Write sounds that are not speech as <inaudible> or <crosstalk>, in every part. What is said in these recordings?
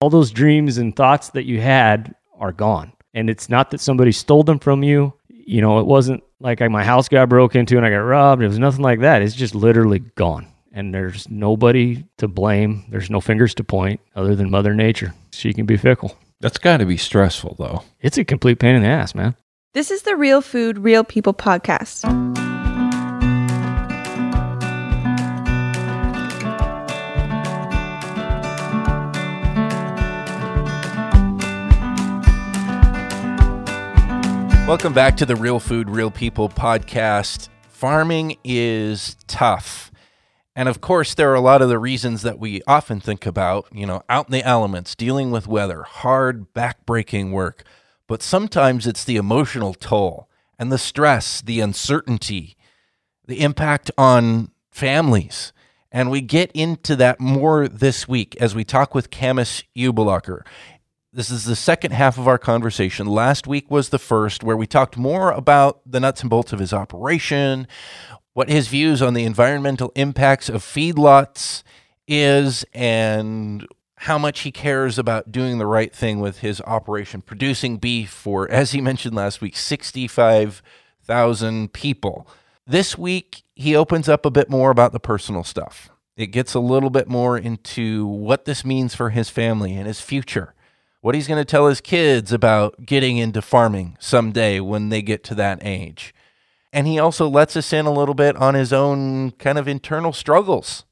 All those dreams and thoughts that you had are gone. And it's not that somebody stole them from you. You know, it wasn't like my house got broke into and I got robbed. It was nothing like that. It's just literally gone. And there's nobody to blame. There's no fingers to point other than Mother Nature. She can be fickle. That's got to be stressful, though. It's a complete pain in the ass, man. This is the Real Food, Real People podcast. Welcome back to the Real Food, Real People podcast. Farming is tough. And of course, there are a lot of the reasons that we often think about, you know, out in the elements, dealing with weather, hard, backbreaking work. But sometimes it's the emotional toll and the stress, the uncertainty, the impact on families. And we get into that more this week as we talk with Camus Ubelacher. This is the second half of our conversation. Last week was the first, where we talked more about the nuts and bolts of his operation, what his views on the environmental impacts of feedlots is, and how much he cares about doing the right thing with his operation, producing beef for, as he mentioned last week, 65,000 people. This week, he opens up a bit more about the personal stuff. It gets a little bit more into what this means for his family and his future what he's going to tell his kids about getting into farming someday when they get to that age. And he also lets us in a little bit on his own kind of internal struggles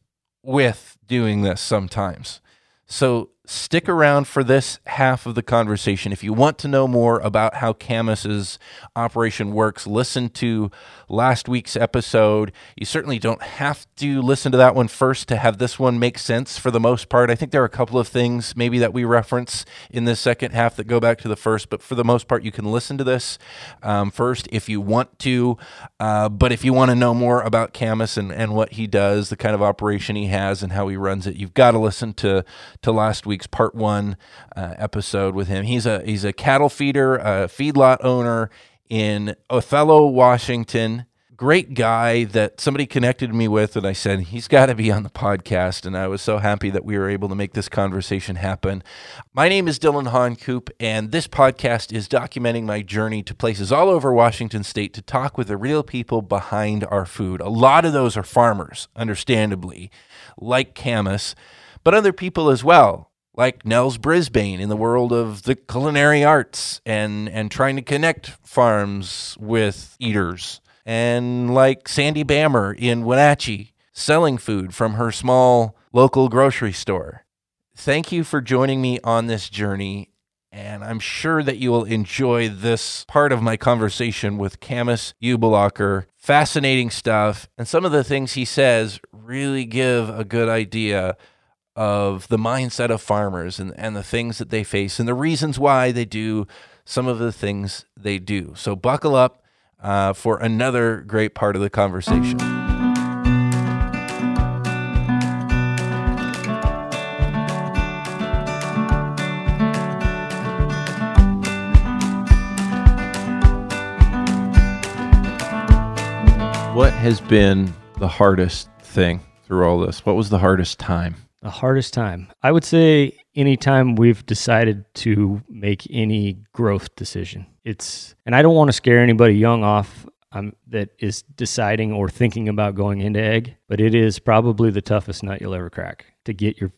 with doing this sometimes. So stick around for this half of the conversation. If you want to know more about how Camus's operation works, listen to last week's episode. You certainly don't have to listen to that one first to have this one make sense for the most part. I think there are a couple of things maybe that we reference in the second half that go back to the first, but for the most part, you can listen to this um, first if you want to. Uh, but if you want to know more about Camus and, and what he does, the kind of operation he has, and how he runs it, you've got to listen to, to last week's part one uh, episode with him. He's a he's a cattle feeder, a feedlot owner in Othello, Washington. Great guy that somebody connected me with, and I said he's got to be on the podcast. And I was so happy that we were able to make this conversation happen. My name is Dillon Honcoop, and this podcast is documenting my journey to places all over Washington State to talk with the real people behind our food. A lot of those are farmers, understandably, like Camus, but other people as well like Nels Brisbane in the world of the culinary arts and and trying to connect farms with eaters and like Sandy Bammer in Wenatchee selling food from her small local grocery store. Thank you for joining me on this journey and I'm sure that you will enjoy this part of my conversation with Camus Ubelacher. Fascinating stuff, and some of the things he says really give a good idea of the mindset of farmers and, and the things that they face and the reasons why they do some of the things they do. So, buckle up uh, for another great part of the conversation. What has been the hardest thing through all this? What was the hardest time? The hardest time. I would say anytime we've decided to make any growth decision. It's and I don't want to scare anybody young off um, that is deciding or thinking about going into ag, but it is probably the toughest nut you'll ever crack to get your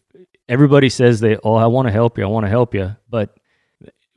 everybody says they oh I want to help you, I want to help you, but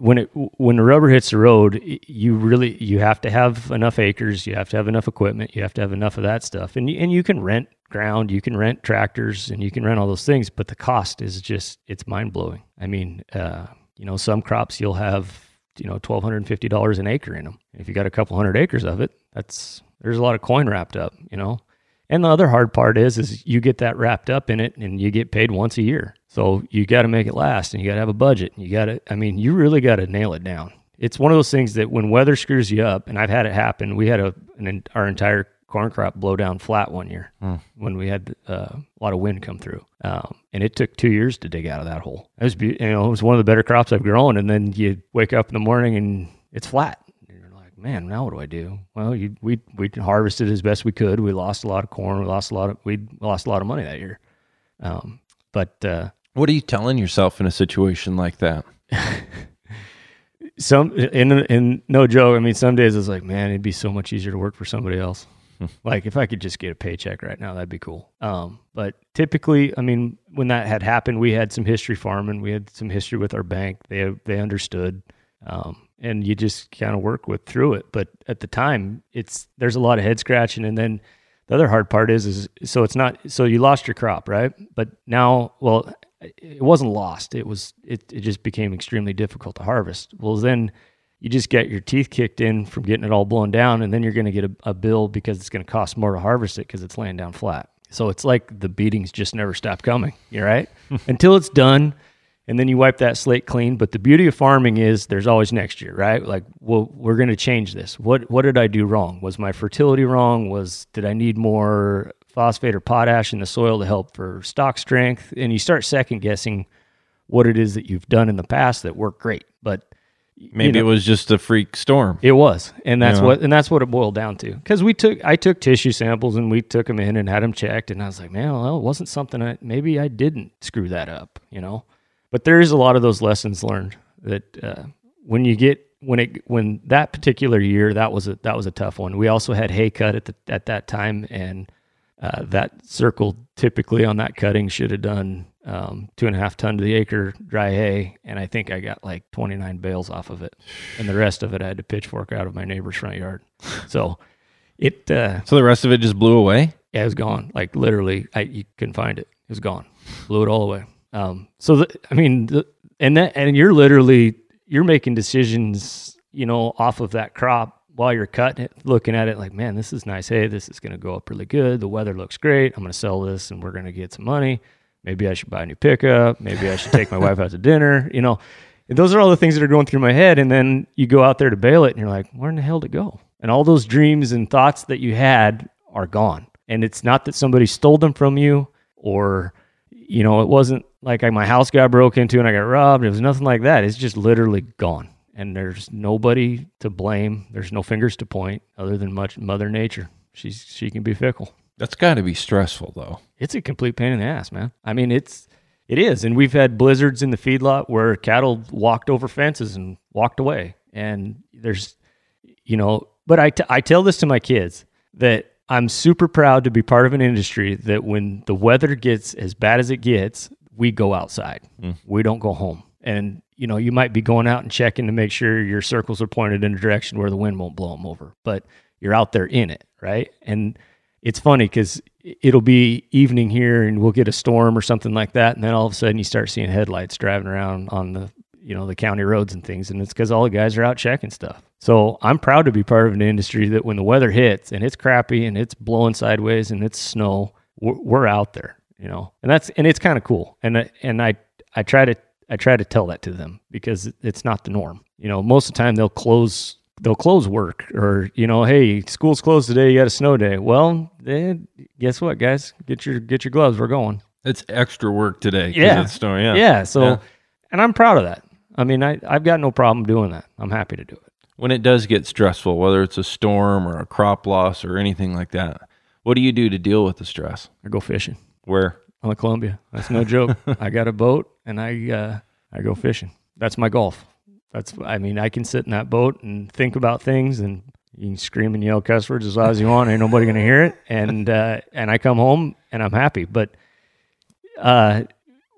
when it when the rubber hits the road, you really you have to have enough acres, you have to have enough equipment, you have to have enough of that stuff, and you, and you can rent ground, you can rent tractors, and you can rent all those things, but the cost is just it's mind blowing. I mean, uh, you know, some crops you'll have you know twelve hundred and fifty dollars an acre in them. If you got a couple hundred acres of it, that's there's a lot of coin wrapped up, you know. And the other hard part is is you get that wrapped up in it, and you get paid once a year. So you got to make it last, and you got to have a budget. And You got to, I mean, you really got to nail it down. It's one of those things that when weather screws you up, and I've had it happen. We had a an, our entire corn crop blow down flat one year mm. when we had uh, a lot of wind come through, um, and it took two years to dig out of that hole. It was, be- you know, it was one of the better crops I've grown. And then you wake up in the morning and it's flat. And you're like, man, now what do I do? Well, you, we we harvested as best we could. We lost a lot of corn. We lost a lot of we lost a lot of money that year. Um, but uh, What are you telling yourself in a situation like that? <laughs> some in in no joke. I mean, some days it's like, man, it'd be so much easier to work for somebody else. like if I could just get a paycheck right now, that'd be cool. Um, but typically, I mean, when that had happened, we had some history farming. We had some history with our bank. They they understood, um, and you just kind of work with through it. But at the time, it's there's a lot of head scratching, and then the other hard part is is so it's not so you lost your crop, right? But now, well, it wasn't lost. It was it, it just became extremely difficult to harvest. Well, then you just get your teeth kicked in from getting it all blown down, and then you're going to get a, a, bill because it's going to cost more to harvest it because it's laying down flat. So it's like the beatings just never stop coming. You're right <laughs> until it's done, and then you wipe that slate clean. But the beauty of farming is there's always next year, right? Like, well, we're going to change this. What what did I do wrong? Was my fertility wrong? Was did I need more phosphate or potash in the soil to help for stalk strength. And you start second guessing what it is that you've done in the past that worked great. But maybe you know, it was just a freak storm. It was, and that's what and that's what it boiled down to. Because we took I took tissue samples and we took them in and had them checked, and I was like, man, well, it wasn't something I maybe I didn't screw that up, you know. But there is a lot of those lessons learned that uh, when you get when it when that particular year that was a that was a tough one. We also had hay cut at the at that time and uh, that circle typically on that cutting should have done um, two and a half ton to the acre dry hay, and I think I got like 29 bales off of it, and the rest of it I had to pitchfork out of my neighbor's front yard. So it. Uh, so the rest of it just blew away. Yeah, it was gone. Like literally, I you couldn't find it. It was gone. Blew it all away. Um, so the, I mean, the, and that and you're literally you're making decisions, you know, off of that crop while you're cutting it, looking at it like, man, this is nice. Hey, this is going to go up really good. The weather looks great. I'm going to sell this and we're going to get some money. Maybe I should buy a new pickup. Maybe I should take my wife out to dinner. You know, those are all the things that are going through my head. And then you go out there to bale it and you're like, where in the hell to go? And all those dreams and thoughts that you had are gone. And it's not that somebody stole them from you or, you know, it wasn't like my house got broke into and I got robbed. It was nothing like that. It's just literally gone and there's nobody to blame. There's no fingers to point other than much Mother Nature. She's she can be fickle. That's got to be stressful though. It's a complete pain in the ass, man. I mean, it's it is, and we've had blizzards in the feedlot where cattle walked over fences and walked away. And there's, you know, but I, t- I tell this to my kids that I'm super proud to be part of an industry that when the weather gets as bad as it gets, we go outside. Mm. We don't go home. And you know, you might be going out and checking to make sure your circles are pointed in a direction where the wind won't blow them over, but you're out there in it, right? And it's funny because it'll be evening here and we'll get a storm or something like that, and then all of a sudden you start seeing headlights driving around on the you know the county roads and things, and it's because all the guys are out checking stuff. So I'm proud to be part of an industry that when the weather hits and it's crappy and it's blowing sideways and it's snow, we're, we're out there, you know, and that's and it's kind of cool. And and I I try to I try to tell that to them because it's not the norm. You know, most of the time they'll close they'll close work or you know, hey, school's closed today. You got a snow day. Well, eh, guess what, guys? Get your get your gloves. We're going. It's extra work today. Yeah, it's snow. Yeah, yeah. So, yeah. and I'm proud of that. I mean, I I've got no problem doing that. I'm happy to do it. When it does get stressful, whether it's a storm or a crop loss or anything like that, what do you do to deal with the stress? I go fishing. Where? on the Columbia. That's no joke. <laughs> I got a boat and I uh, I go fishing. That's my golf. That's I mean I can sit in that boat and think about things and you can scream and yell cuss words as loud as you want. Ain't nobody gonna hear it. And uh, and I come home and I'm happy. But uh,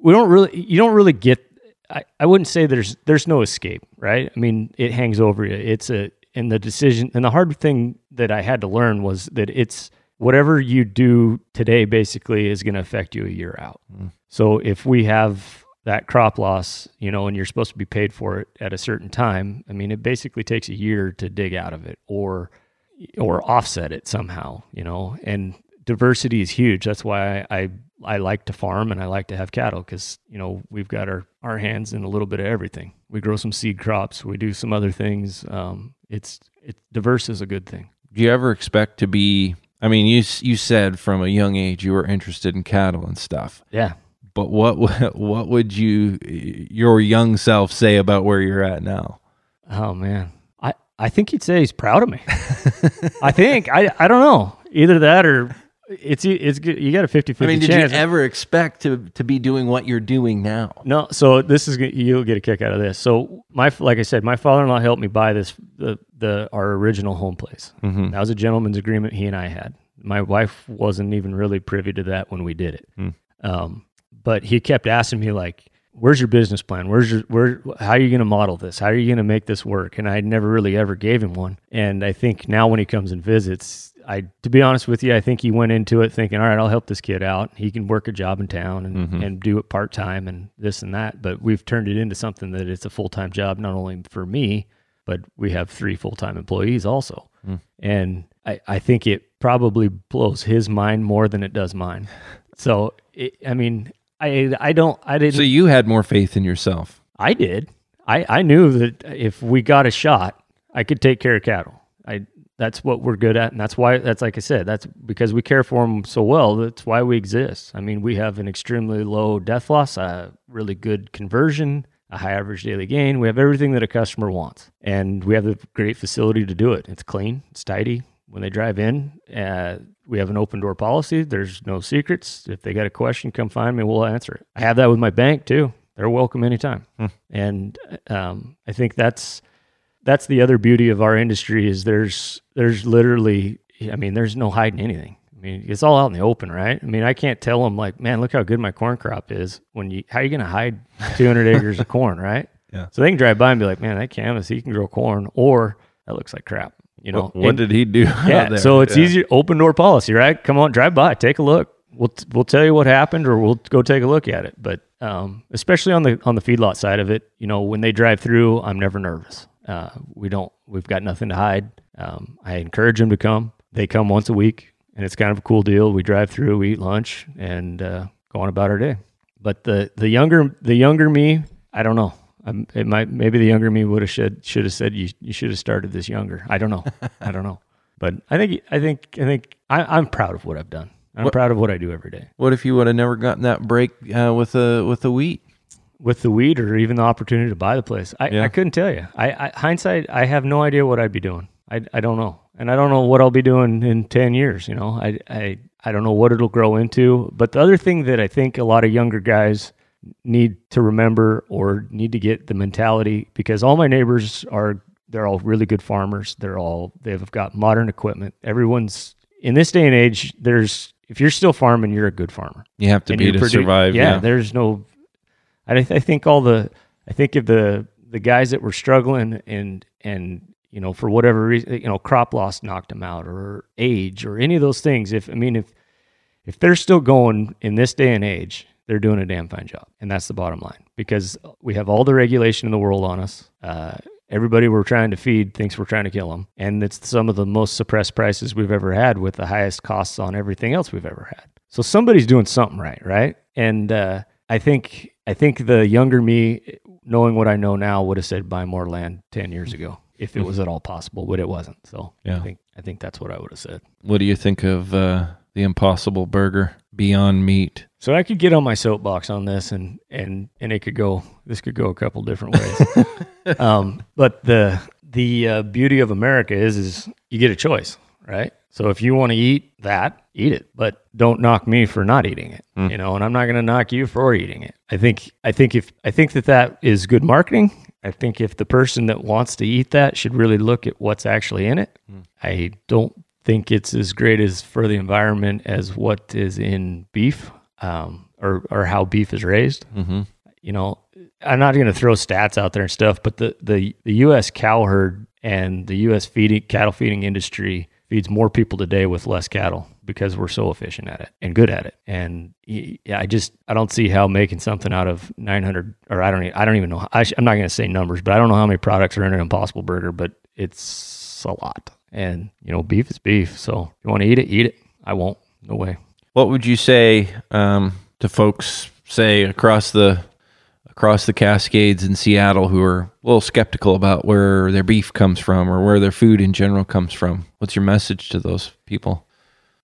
we don't really you don't really get. I, I wouldn't say there's there's no escape, right? I mean it hangs over you. It's a and the decision and the hard thing that I had to learn was that it's whatever you do today basically is going to affect you a year out. Mm. So if we have that crop loss, you know, and you're supposed to be paid for it at a certain time, I mean, it basically takes a year to dig out of it or or offset it somehow, you know. And diversity is huge. That's why I I, I like to farm and I like to have cattle because you know we've got our our hands in a little bit of everything. We grow some seed crops, we do some other things. Um, it's it diverse is a good thing. Do you ever expect to be I mean, you you said from a young age you were interested in cattle and stuff. Yeah. But what <laughs> what would you your young self say about where you're at now? Oh man, I I think he'd say he's proud of me. <laughs> I think I I don't know either that or it's it's good. You got a 50 I mean, did chance. you ever expect to to be doing what you're doing now? No, so this is you'll get a kick out of this. So my like I said, my father-in-law helped me buy this the the our original home place. Mm-hmm. That was a gentleman's agreement he and I had. My wife wasn't even really privy to that when we did it. Hmm. Um, but he kept asking me like, "Where's your business plan? Where's your where? How are you going to model this? How are you going to make this work?" And I never really ever gave him one. And I think now when he comes and visits, I to be honest with you, I think he went into it thinking, "All right, I'll help this kid out. He can work a job in town and Mhm. and do it part time and this and that." But we've turned it into something that it's a full time job, not only for me, but we have three full time employees also. Hmm. And I, I think it probably blows his mind more than it does mine. <laughs> So, it, I mean, I, I don't, I didn't, So you had more faith in yourself. I did. I, I knew that if we got a shot, I could take care of cattle. That's what we're good at. And that's why, that's like I said, that's because we care for them so well. That's why we exist. I mean, we have an extremely low death loss, a really good conversion, a high average daily gain. We have everything that a customer wants. And we have a great facility to do it. It's clean, it's tidy. When they drive in, uh, we have an open door policy. There's no secrets. If they got a question, come find me. We'll answer it. I have that with my bank too. They're welcome anytime. And um, I think that's that's the other beauty of our industry is there's there's literally I mean there's no hiding anything. I mean it's all out in the open, right? I mean I can't tell them like, man, look how good my corn crop is. When you how are you going to hide <laughs> 200 acres of corn, right? Yeah. So they can drive by and be like, man, that canvas he can grow corn, or that looks like crap. You know, what, what And- did he do? <laughs> yeah. there? So it's Yeah. easier open door policy, right? Come on, drive by, take a look. We'll we'll tell you what happened, or we'll go take a look at it. But um, especially on the on the feedlot side of it, you know, when they drive through, I'm never nervous. Uh, we don't. We've got nothing to hide. Um, I encourage them to come. They come once a week, and it's kind of a cool deal. We drive through, we eat lunch, and uh, go on about our day. But the the younger the younger me, I don't know. Um, it might maybe the younger me would have should should have said you you should have started this younger. I don't know. I don't know. <laughs> But I think I think I think I, I'm proud of what I've done. I'm What- proud of what I do every day What if you would have never gotten that break uh, with the with the wheat? with the weed or even the opportunity to buy the place. I, Yeah. I couldn't tell you. I, I hindsight, I have no idea what I'd be doing. I, I don't know, and I don't know what I'll be doing in ten years. You know, I I I don't know what it'll grow into. But the other thing that I think a lot of younger guys need to remember or need to get the mentality because all my neighbors are they're all really good farmers. They're all they've got modern equipment. Everyone's in this day and age. There's if you're still farming, you're a good farmer. You have to and be to produ- survive. Yeah, Yeah. there's no. I, th- I think all the I think if the the guys that were struggling and and you know for whatever reason you know crop loss knocked them out or age or any of those things. If I mean if if they're still going in this day and age, they're doing a damn fine job, and that's the bottom line because we have all the regulation in the world on us. Uh, everybody we're trying to feed thinks we're trying to kill them, and it's some of the most suppressed prices we've ever had with the highest costs on everything else we've ever had. So somebody's doing something right, right? And uh, I think I think the younger me, knowing what I know now, would have said buy more land ten years ago if it was at all possible, but it wasn't. So Yeah. I think I think that's what I would have said. What do you think of uh, the Impossible Burger Beyond Meat? So I could get on my soapbox on this, and and and it could go. This could go a couple different ways. <laughs> um, but the the uh, beauty of America is is you get a choice, right? So if you want to eat that, eat it, but don't knock me for not eating it. Mm. You know, and I'm not going to knock you for eating it. I think I think if I think that that is good marketing. I think if the person that wants to eat that should really look at what's actually in it. I don't think it's as great as for the environment as what is in beef um, or or how beef is raised. Mm-hmm. You know, I'm not going to throw stats out there and stuff, but the the the U.S. cow herd and the U.S. feeding cattle feeding industry feeds more people today with less cattle because we're so efficient at it and good at it. And yeah, I just I don't see how making something out of 900 or I don't e- I don't even know. I I'm not going to say numbers, but I don't know how many products are in an Impossible Burger, but it's a lot. And you know, beef is beef. So you want to eat it, eat it. I won't. No way. What would you say um, to folks, say across the across the Cascades in Seattle, who are a little skeptical about where their beef comes from or where their food in general comes from? What's your message to those people?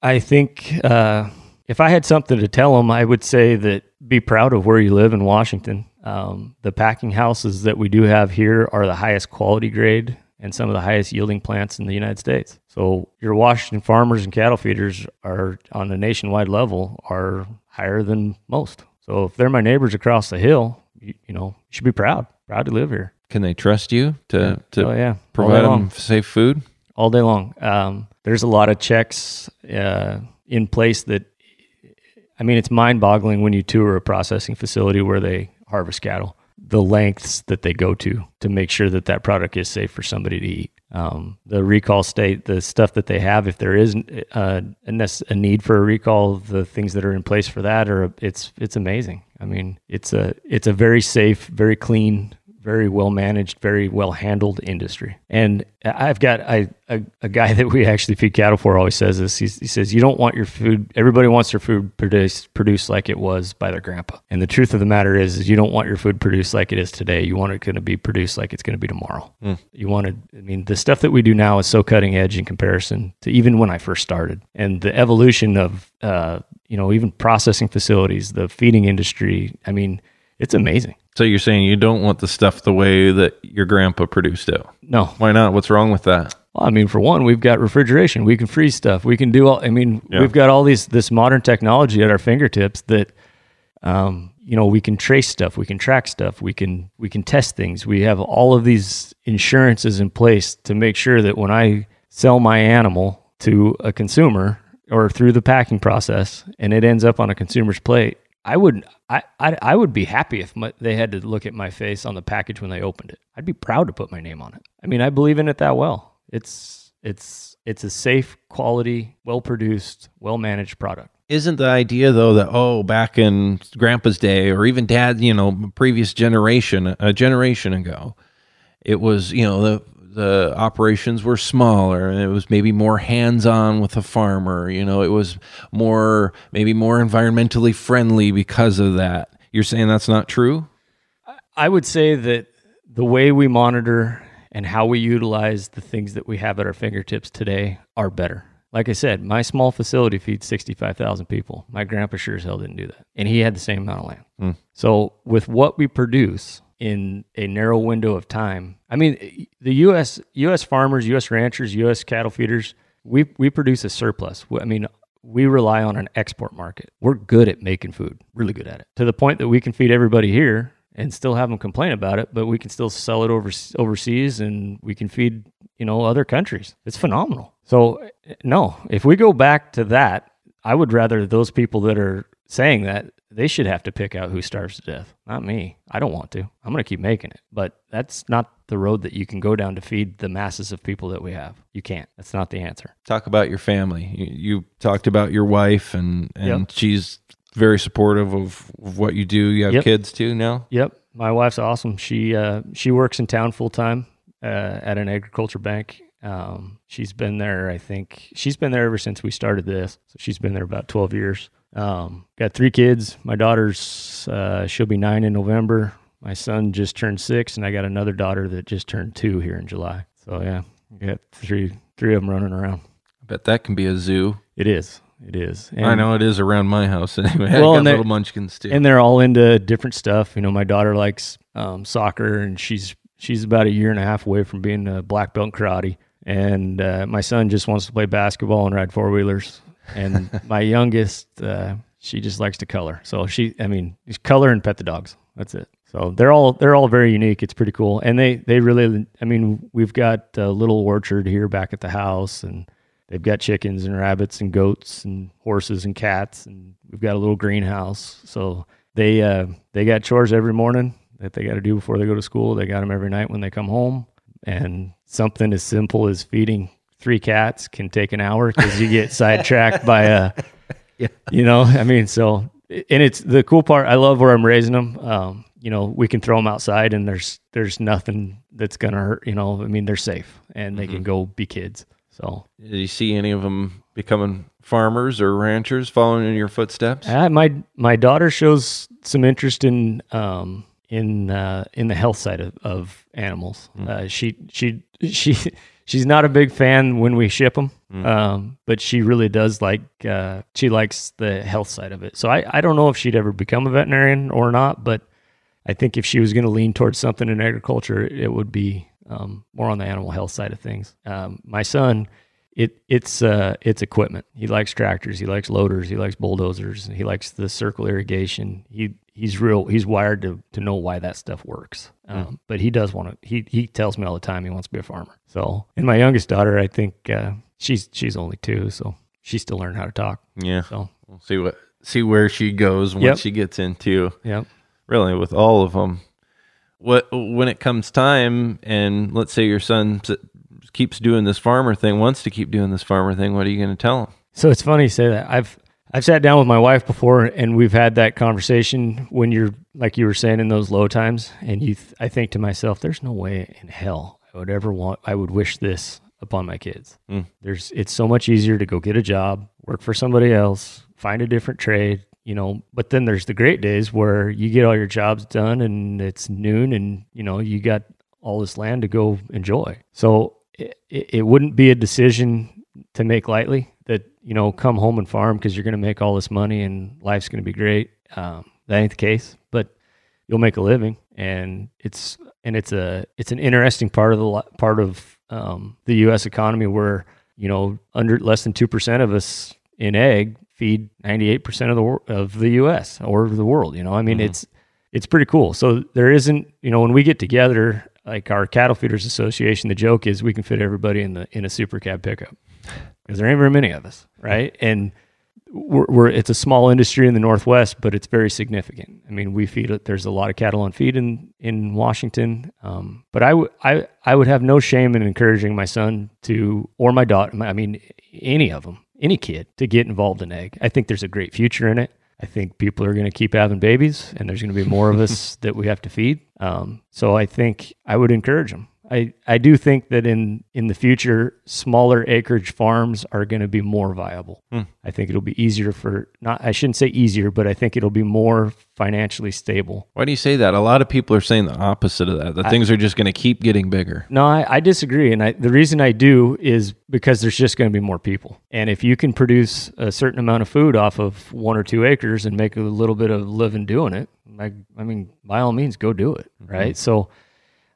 I think uh, if I had something to tell them, I would say that be proud of where you live in Washington. Um, the packing houses that we do have here are the highest quality grade and some of the highest yielding plants in the United States. So your Washington farmers and cattle feeders are on a nationwide level are higher than most. So if they're my neighbors across the hill, you, you know, you should be proud, proud to live here. Can they trust you to, to oh yeah, provide them safe food? all day long. Um, there's a lot of checks uh, in place that, I mean, it's mind boggling when you tour a processing facility where they harvest cattle, the lengths that they go to to make sure that that product is safe for somebody to eat. Um, the recall state, the stuff that they have, if there is uh, a, need for a recall, the things that are in place for that are it's it's amazing. I mean, it's a it's a very safe, very clean very well managed, very well handled industry. And I've got I, a, a guy that we actually feed cattle for always says this. He's, he says, You don't want your food, everybody wants their food produced, produced like it was by their grandpa. And the truth of the matter is, is you don't want your food produced like it is today. You want it going to be produced like it's going to be tomorrow. Mm. You want to, I mean, the stuff that we do now is so cutting edge in comparison to even when I first started. And the evolution of, uh, you know, even processing facilities, the feeding industry, I mean, it's amazing. So you're saying you don't want the stuff the way that your grandpa produced it? No. Why not? What's wrong with that? Well, I mean, for one, we've got refrigeration. We can freeze stuff. We can do all. I mean, yeah. we've got all these this modern technology at our fingertips that, um, you know, we can trace stuff. We can track stuff. We can we can test things. We have all of these insurances in place to make sure that when I sell my animal to a consumer or through the packing process and it ends up on a consumer's plate, I would I, I, I would be happy if my, they had to look at my face on the package when they opened it. I'd be proud to put my name on it. I mean, I believe in it that well. It's it's it's a safe, quality, well produced, well managed product. Isn't the idea though that oh, back in Grandpa's day or even Dad, you know, previous generation, a generation ago, it was you know the the operations were smaller and it was maybe more hands-on with the farmer you know it was more maybe more environmentally friendly because of that you're saying that's not true i would say that the way we monitor and how we utilize the things that we have at our fingertips today are better like I said, my small facility feeds 65,000 people. My grandpa sure as hell didn't do that. And he had the same amount of land. Mm. So, with what we produce, in a narrow window of time. I mean, the U.S. U.S. farmers, U.S. ranchers, U.S. cattle feeders, we we produce a surplus. I mean, we rely on an export market. We're good at making food, really good at it, to the point that we can feed everybody here and still have them complain about it, but we can still sell it over overseas and we can feed you know other countries. It's phenomenal. So no, if we go back to that, I would rather those people that are saying that they should have to pick out who starves to death, not me. I don't want to. I'm going to keep making it. But that's not the road that you can go down to feed the masses of people that we have. You can't. That's not the answer. Talk about your family. You, you talked about your wife, and, and yep. she's very supportive of, of, what you do. You have yep. kids too now? Yep. My wife's awesome. She uh, she works in town full time uh, at an agriculture bank. Um, she's been there, I think, she's been there ever since we started this. So she's been there about 12 years. Um, got three kids. My daughter's uh, she'll be nine in November. My son just turned six, and I got another daughter that just turned two here in July. So yeah, got three three of them running around. I bet that can be a zoo. It is. It is. And, I know it is around my house <laughs> anyway. Well, I got little munchkins too, and they're all into different stuff. You know, my daughter likes um, soccer, and she's she's about a year and a half away from being a black belt in karate. And uh, my son just wants to play basketball and ride four wheelers and my youngest, uh, she just likes to color. So she, I mean, color and pet the dogs. That's it. So they're all they're all very unique. It's pretty cool, and they they really. I mean, we've got a little orchard here back at the house, and they've got chickens and rabbits and goats and horses and cats, and we've got a little greenhouse. So they uh, they got chores every morning that they got to do before they go to school. They got them every night when they come home, and something as simple as feeding three cats can take an hour because you get sidetracked by a, <laughs> yeah. you know, I mean, so, and it's the cool part. I love where I'm raising them. Um, you know, we can throw them outside and there's, there's nothing that's going to hurt, you know, I mean, they're safe and they mm-hmm. can go be kids. So, did you see any of them becoming farmers or ranchers following in your footsteps? Uh, my, my daughter shows some interest in, um, in uh, in the health side of, of animals. Mm. Uh, she she <laughs> she she's not a big fan when we ship them, mm. um, but she really does like uh, she likes the health side of it. So I, I don't know if she'd ever become a veterinarian or not, but I think if she was going to lean towards something in agriculture, it would be um, more on the animal health side of things. Um, my son, it it's uh, it's equipment. He likes tractors. He likes loaders. He likes bulldozers. He likes the circle irrigation. He he's real. He's wired to to know why that stuff works. Um, But he does want to. He he tells me all the time he wants to be a farmer. So, and my youngest daughter, I think uh, she's she's only two, so she's still learning how to talk. Yeah. So, We'll see what see where she goes once Yep. she gets into yeah. really with all of them. What when it comes time, and let's say your son keeps doing this farmer thing, wants to keep doing this farmer thing, what are you going to tell him? So it's funny you say that. I've I've sat down with my wife before, and we've had that conversation when you're like you were saying in those low times, and you. Th- I think to myself, there's no way in hell I would ever want. I would wish this upon my kids. Mm. There's. It's so much easier to go get a job, work for somebody else, find a different trade. You know, but then there's the great days where you get all your jobs done and it's noon and you know you got all this land to go enjoy. So it, it wouldn't be a decision to make lightly you know come home and farm because you're going to make all this money and life's going to be great. Um, that ain't the case but you'll make a living. And it's and it's a it's an interesting part of the part of um, the us economy where you know under less than 2% of us in ag feed 98% of the of the us or the world you know? I mean Mhm. it's it's pretty cool. So there isn't you know when we get together like our cattle feeders association the joke is we can fit everybody in the in a super cab pickup <laughs> because there ain't very many of us, right? And we're, we're it's a small industry in the Northwest, but it's very significant. I mean, we feed it. there's a lot of cattle on feed in in Washington, um, but I would I I would have no shame in encouraging my son to or my daughter. I mean, any of them, any kid to get involved in ag. I think there's a great future in it. I think people are going to keep having babies, and there's going to be more of us <laughs> that we have to feed. Um, so I think I would encourage them. I, I do think that in, in the future, smaller acreage farms are going to be more viable. Hmm. I think it'll be easier for not. I shouldn't say easier, but I think it'll be more financially stable. Why do you say that? A lot of people are saying the opposite of that. That I- things are just going to keep getting bigger. No, I, I disagree, and I, the reason I do is because there's just going to be more people, and if you can produce a certain amount of food off of one or two acres and make a little bit of living doing it, I, I mean, by all means, go do it, right? So,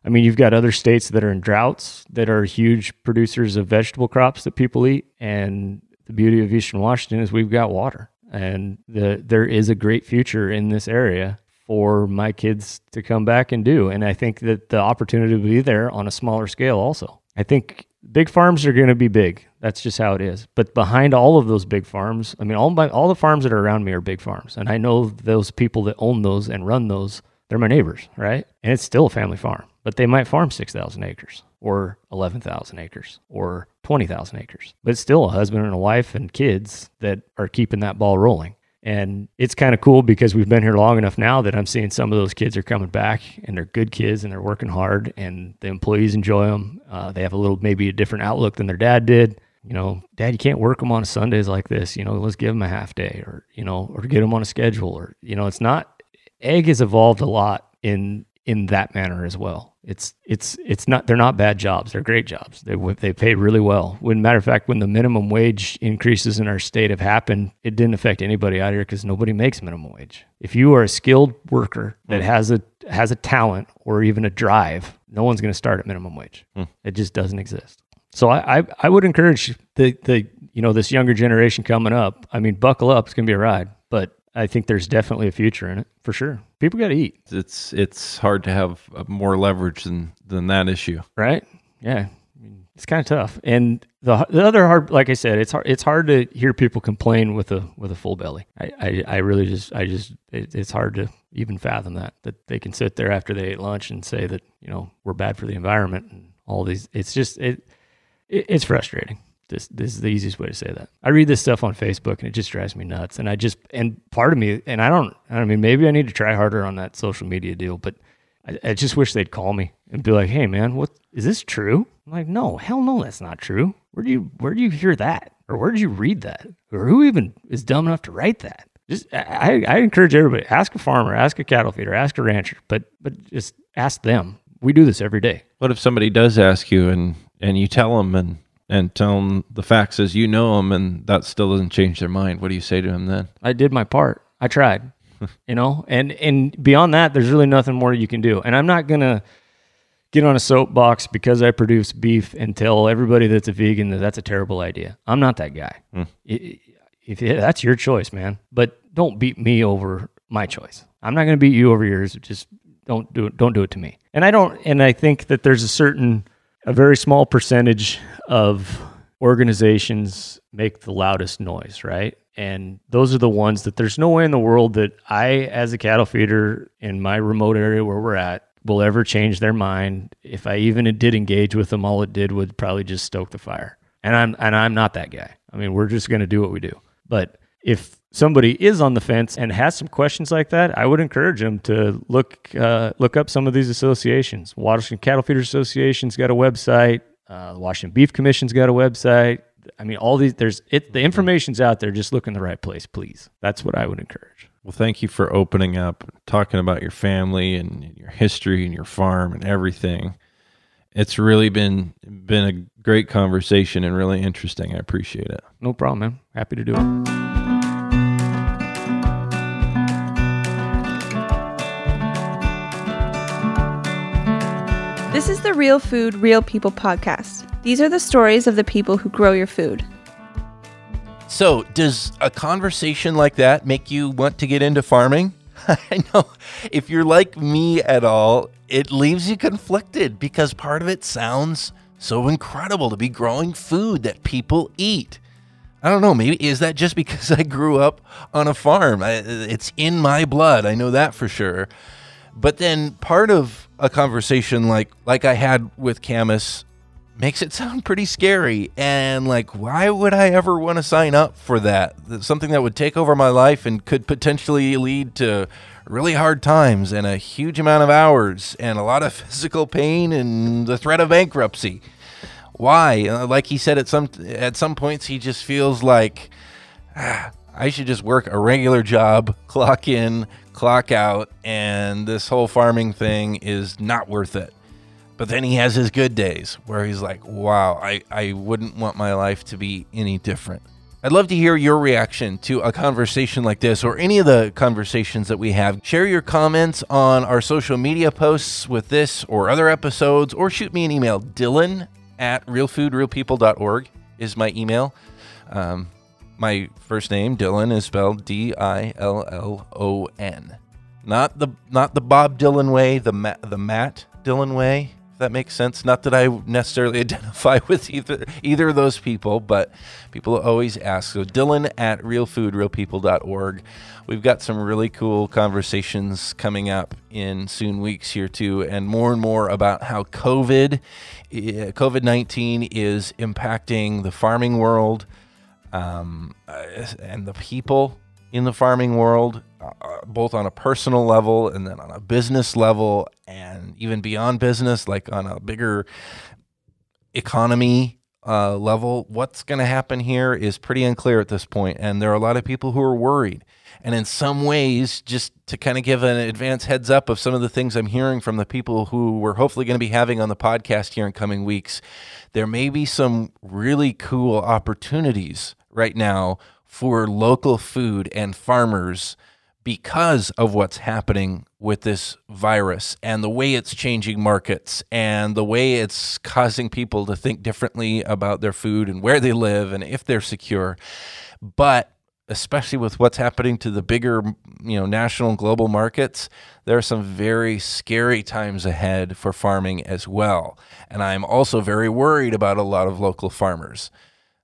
I mean, you've got other states that are in droughts that are huge producers of vegetable crops that people eat, and the beauty of Eastern Washington is we've got water, and the there is a great future in this area for my kids to come back and do. And I think that the opportunity will be there on a smaller scale also. I think big farms are going to be big. That's just how it is. But behind all of those big farms, I mean, all my all the farms that are around me are big farms, and I know those people that own those and run those. They're my neighbors, right? And it's still a family farm, but they might farm six thousand acres or eleven thousand acres or twenty thousand acres. But it's still a husband and a wife and kids that are keeping that ball rolling. And it's kind of cool because we've been here long enough now that I'm seeing some of those kids are coming back and they're good kids and they're working hard and the employees enjoy them. Uh, they have a little, maybe a different outlook than their dad did. You know, dad, you can't work them on Sundays like this. You know, let's give them a half day or, you know, or get them on a schedule or, you know, it's not, ag has evolved a lot in, in that manner as well. It's it's it's not they're not bad jobs. They're great jobs. They they pay really well. When matter of fact, when the minimum wage increases in our state have happened, it didn't affect anybody out here because nobody makes minimum wage. If you are a skilled worker that has a has a talent or even a drive, no one's going to start at minimum wage. Hmm. It just doesn't exist. So I, I I would encourage the the you know this younger generation coming up. I mean, buckle up. It's going to be a ride, but I think there's definitely a future in it for sure. People got to eat. It's it's hard to have uh, more leverage than than that issue. right? Yeah, I mean, it's kind of tough. And the the other hard, like I said, it's hard. It's hard to hear people complain with a with a full belly. I I, I really just I just it, it's hard to even fathom that that they can sit there after they ate lunch and say that you know we're bad for the environment and all these. It's just it, it it's frustrating. This this is the easiest way to say that. I read this stuff on Facebook and it just drives me nuts. And I just and part of me and I don't I mean maybe I need to try harder on that social media deal, but I, I just wish they'd call me and be like, "Hey, man, what is this true?" I'm like, "No, hell no, that's not true. Where do you where do you hear that, or where did you read that, or who even is dumb enough to write that?" Just I, I encourage everybody: ask a farmer, ask a cattle feeder, ask a rancher, but but just ask them. We do this every day. What if somebody does ask you and and you tell them and and tell them the facts as you know them and that still doesn't change their mind? What do you say to them then? I did my part. I tried. <laughs> you know, and and beyond that, there's really nothing more you can do. And I'm not gonna get on a soapbox because I produce beef and tell everybody that's a vegan that that's a terrible idea. I'm not that guy. Mm. If that's your choice, man, but don't beat me over my choice. I'm not going to beat you over yours. Just don't do it. Don't do it to me. And I don't. And I think that there's a certain, a very small percentage of organizations make the loudest noise, right? And those are the ones that there's no way in the world that I, as a cattle feeder in my remote area where we're at, will ever change their mind. If I even did engage with them, all it did would probably just stoke the fire. And I'm and I'm not that guy. I mean, we're just going to do what we do. But if somebody is on the fence and has some questions like that, I would encourage them to look uh, look up some of these associations. Washington Cattle Feeders Association's got a website. Uh, the Washington Beef Commission's got a website. I mean, all these there's it. The information's out there. Just look in the right place, please. That's what I would encourage. Well, thank you for opening up, talking about your family and your history and your farm and everything. It's really been been a great conversation and really interesting. I appreciate it. No problem, man. Happy to do it. This is the Real Food, Real People podcast. These are the stories of the people who grow your food. So, does a conversation like that make you want to get into farming? <laughs> I know if you're like me at all, it leaves you conflicted because part of it sounds so incredible to be growing food that people eat. I don't know, maybe is that just because I grew up on a farm? I, it's in my blood. I know that for sure. But then part of a conversation like like I had with Camus makes it <laughs> sound pretty scary and like why would I ever want to sign up for that? Something that would take over my life and could potentially lead to really hard times and a huge amount of hours and a lot of <laughs> physical pain and the threat of bankruptcy. Why? Uh, Like he said at some at some points he just feels like "Ah, I should just work a regular job, clock in, clock out, and this whole farming thing is not worth it. But then he has his good days where he's like, wow, I, I wouldn't want my life to be any different. I'd love to hear your reaction to a conversation like this or any of the conversations that we have. Share your comments on our social media posts with this or other episodes, or shoot me an email. Dillon at realfoodrealpeople.org is my email. Um, my first name, Dillon, is spelled D I L L O N. Not the not the Bob Dylan way, the Ma- the Matt Dillon way. If that makes sense. Not that I necessarily <laughs> identify with either either of those people, but people always ask. So Dillon at realfoodrealpeople.org. We've got some really cool conversations coming up in soon weeks here too, and more and more about how COVID eh, COVID nineteen is impacting the farming world um, uh, and the people in the farming world, uh, both on a personal level and then on a business level, and even beyond business, like on a bigger economy uh, level. What's going to happen here is pretty unclear at this point. point, and there are a lot of people who are worried. And in some ways, just to kind of give an advance heads up of some of the things I'm hearing from the people who we're hopefully going to be having on the podcast here in coming weeks, there may be some really cool opportunities right now for local food and farmers because of what's happening with this virus and the way it's changing markets and the way it's causing people to think differently about their food and where they live and if they're secure. But especially with what's happening to the bigger, you know, national and global markets, there are some very scary times ahead for farming as well. And I'm also very worried about a lot of local farmers.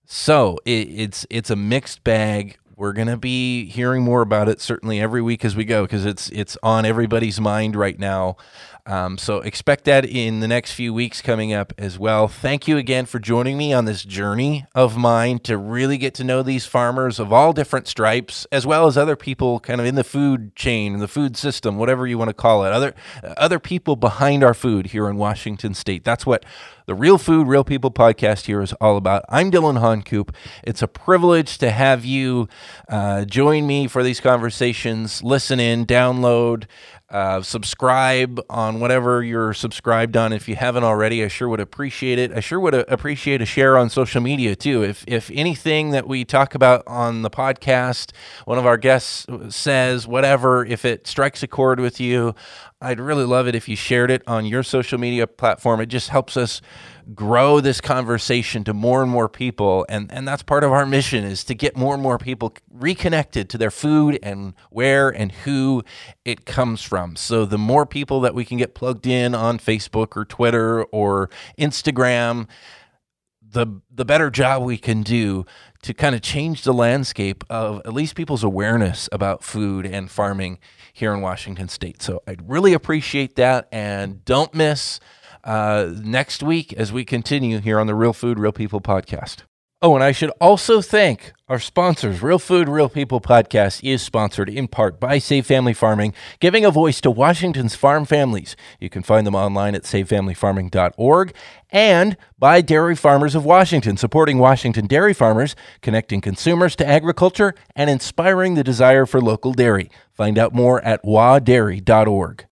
So it, it's it's a mixed bag. We're gonna be hearing more about it certainly every week as we go because it's it's on everybody's mind right now. Um, so expect that in the next few weeks coming up as well. Thank you again for joining me on this journey of mine to really get to know these farmers of all different stripes, as well as other people kind of in the food chain, the food system, whatever you want to call it. Other other people behind our food here in Washington State. That's what the Real Food, Real People podcast here is all about. I'm Dillon Honcoop. It's a privilege to have you uh, join me for these conversations. Listen in, download, uh, subscribe on whatever you're subscribed on. If you haven't already, I sure would appreciate it. I sure would uh, appreciate a share on social media too. If if anything that we talk about on the podcast, one of our guests says whatever, if it strikes a chord with you, I'd really love it if you shared it on your social media platform. It just helps us grow this conversation to more and more people and and that's part of our mission is to get more and more people reconnected to their food and where and who it comes from. So the more people that we can get plugged in on Facebook or Twitter or Instagram, the the better job we can do to kind of change the landscape of at least people's awareness about food and farming here in Washington State. So I'd really appreciate that. And don't miss uh, next week as we continue here on the Real Food, Real People podcast. Oh, and I should also thank our sponsors. Real Food, Real People podcast is sponsored in part by Save Family Farming, giving a voice to Washington's farm families. You can find them online at savefamilyfarming.org and by Dairy Farmers of Washington, supporting Washington dairy farmers, connecting consumers to agriculture, and inspiring the desire for local dairy. Find out more at wadairy.org.